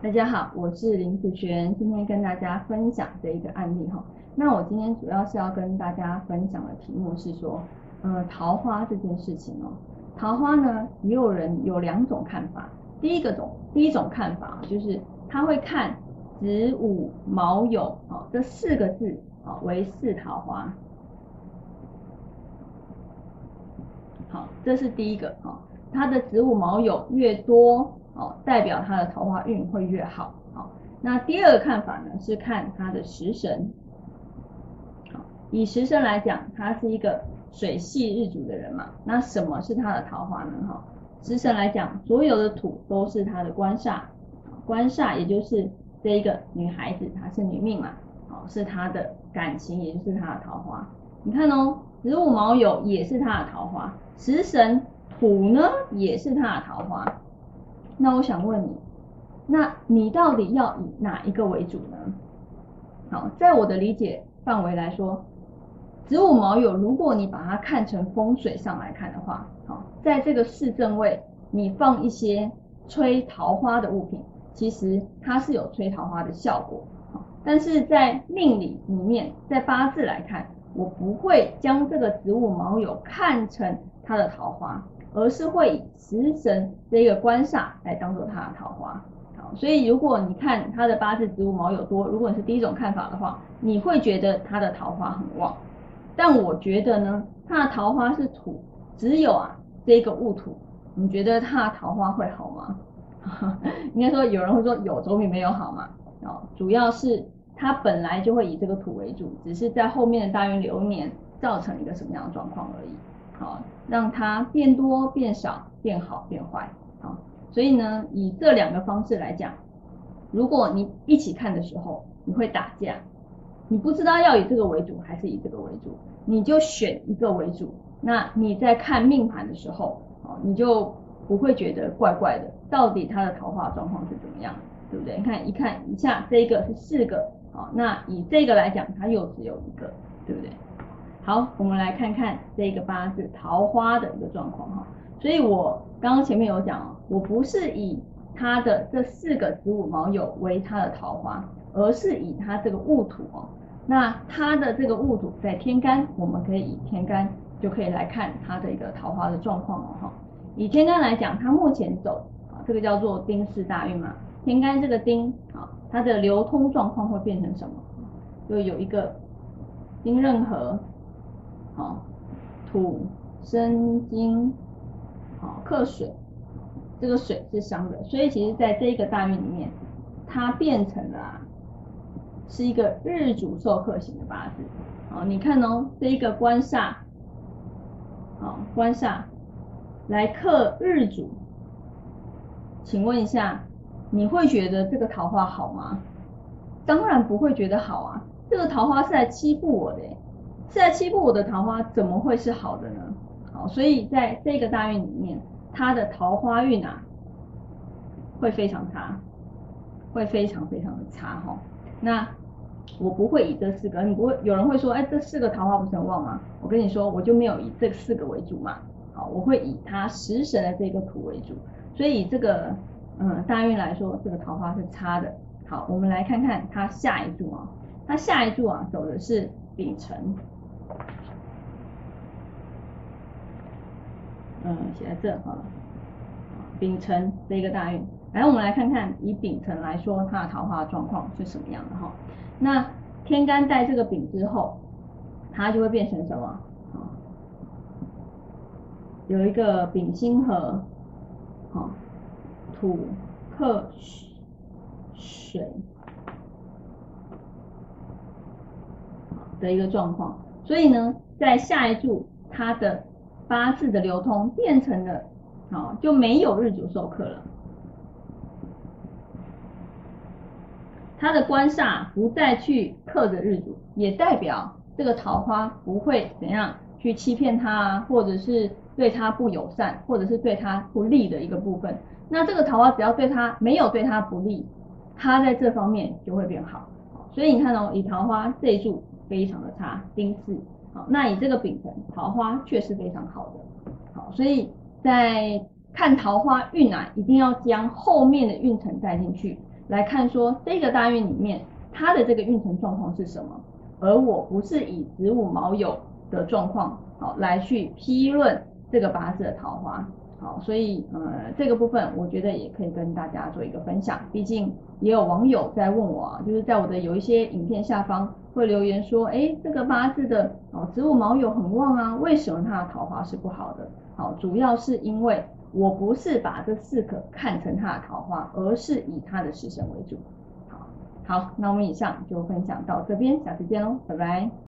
大家好，我是林子璇，今天跟大家分享这一个案例哈。那我今天主要是要跟大家分享的题目是说，呃，桃花这件事情哦。桃花呢，也有人有两种看法。第一个种，第一种看法就是他会看子午卯酉哦这四个字哦为四桃花。好，这是第一个哈，他的子午卯酉越多。哦，代表他的桃花运会越好。好，那第二个看法呢，是看他的食神。好，以食神来讲，他是一个水系日主的人嘛。那什么是他的桃花呢？哈，食神来讲，所有的土都是他的官煞。官煞也就是这一个女孩子，她是女命嘛。好，是她的感情，也就是她的桃花。你看哦，子午卯酉也是她的桃花，食神土呢也是她的桃花。那我想问你，那你到底要以哪一个为主呢？好，在我的理解范围来说，子午卯酉，如果你把它看成风水上来看的话，好，在这个四正位，你放一些吹桃花的物品，其实它是有吹桃花的效果。好，但是在命理里面，在八字来看，我不会将这个子午卯酉看成它的桃花。而是会以食神这个官煞来当做他的桃花，好，所以如果你看他的八字子午卯酉多，如果你是第一种看法的话，你会觉得他的桃花很旺。但我觉得呢，他的桃花是土，只有啊这个戊土，你觉得他的桃花会好吗？应该说有人会说有总比没有好嘛，哦，主要是他本来就会以这个土为主，只是在后面的大运流年造成一个什么样的状况而已。好，让它变多、变少、变好、变坏。好，所以呢，以这两个方式来讲，如果你一起看的时候，你会打架，你不知道要以这个为主还是以这个为主，你就选一个为主。那你在看命盘的时候，哦，你就不会觉得怪怪的，到底他的桃花状况是怎么样，对不对？你看一看一下，这个是四个，好，那以这个来讲，它又只有一个，对不对？好，我们来看看这个八字桃花的一个状况哈。所以我刚刚前面有讲哦，我不是以他的这四个子午卯酉为他的桃花，而是以他这个戊土哦。那他的这个戊土在天干，我们可以以天干就可以来看他的一个桃花的状况哦哈。以天干来讲，他目前走啊，这个叫做丁巳大运嘛。天干这个丁啊，它的流通状况会变成什么？就有一个丁壬合。好，土生金，好克水，这个水是伤的，所以其实在这一个大运里面，它变成了是一个日主受克型的八字。好，你看哦，这一个官煞，好官煞来克日主，请问一下，你会觉得这个桃花好吗？当然不会觉得好啊，这个桃花是来欺负我的。在欺负我的桃花，怎么会是好的呢？好，所以在这个大运里面，他的桃花运啊，会非常差，会非常非常的差哈。那我不会以这四个，你不会有人会说，哎，这四个桃花不是很旺吗？我跟你说，我就没有以这四个为主嘛。好，我会以他食神的这个土为主，所以这个嗯大运来说，这个桃花是差的。好，我们来看看他下一柱啊，他下一柱啊走的是丙辰。嗯，写在这好了。丙辰这一个大运，来我们来看看以丙辰来说，它的桃花状况是什么样的哈。那天干带这个丙之后，它就会变成什么？有一个丙辛合，好，土克水的一个状况。所以呢，在下一柱它的。八字的流通变成了，好就没有日主授课了，他的官煞不再去克着日主，也代表这个桃花不会怎样去欺骗他啊，或者是对他不友善，或者是对他不利的一个部分。那这个桃花只要对他没有对他不利，他在这方面就会变好。所以你看哦，以桃花这一柱非常的差，丁巳。好，那以这个丙辰桃花却是非常好的，好，所以在看桃花运啊，一定要将后面的运程带进去。来看说这个大运里面它的这个运程状况是什么，而我不是以子午卯酉的状况好来去批论这个八字的桃花。好，所以呃这个部分我觉得也可以跟大家做一个分享，毕竟也有网友在问我啊，就是在我的有一些影片下方会留言说，哎，这个八字的哦子午卯酉很旺啊，为什么他的桃花是不好的？好，主要是因为我不是把这四个看成他的桃花，而是以他的食神为主。好，好，那我们以上就分享到这边，下次见喽，拜拜。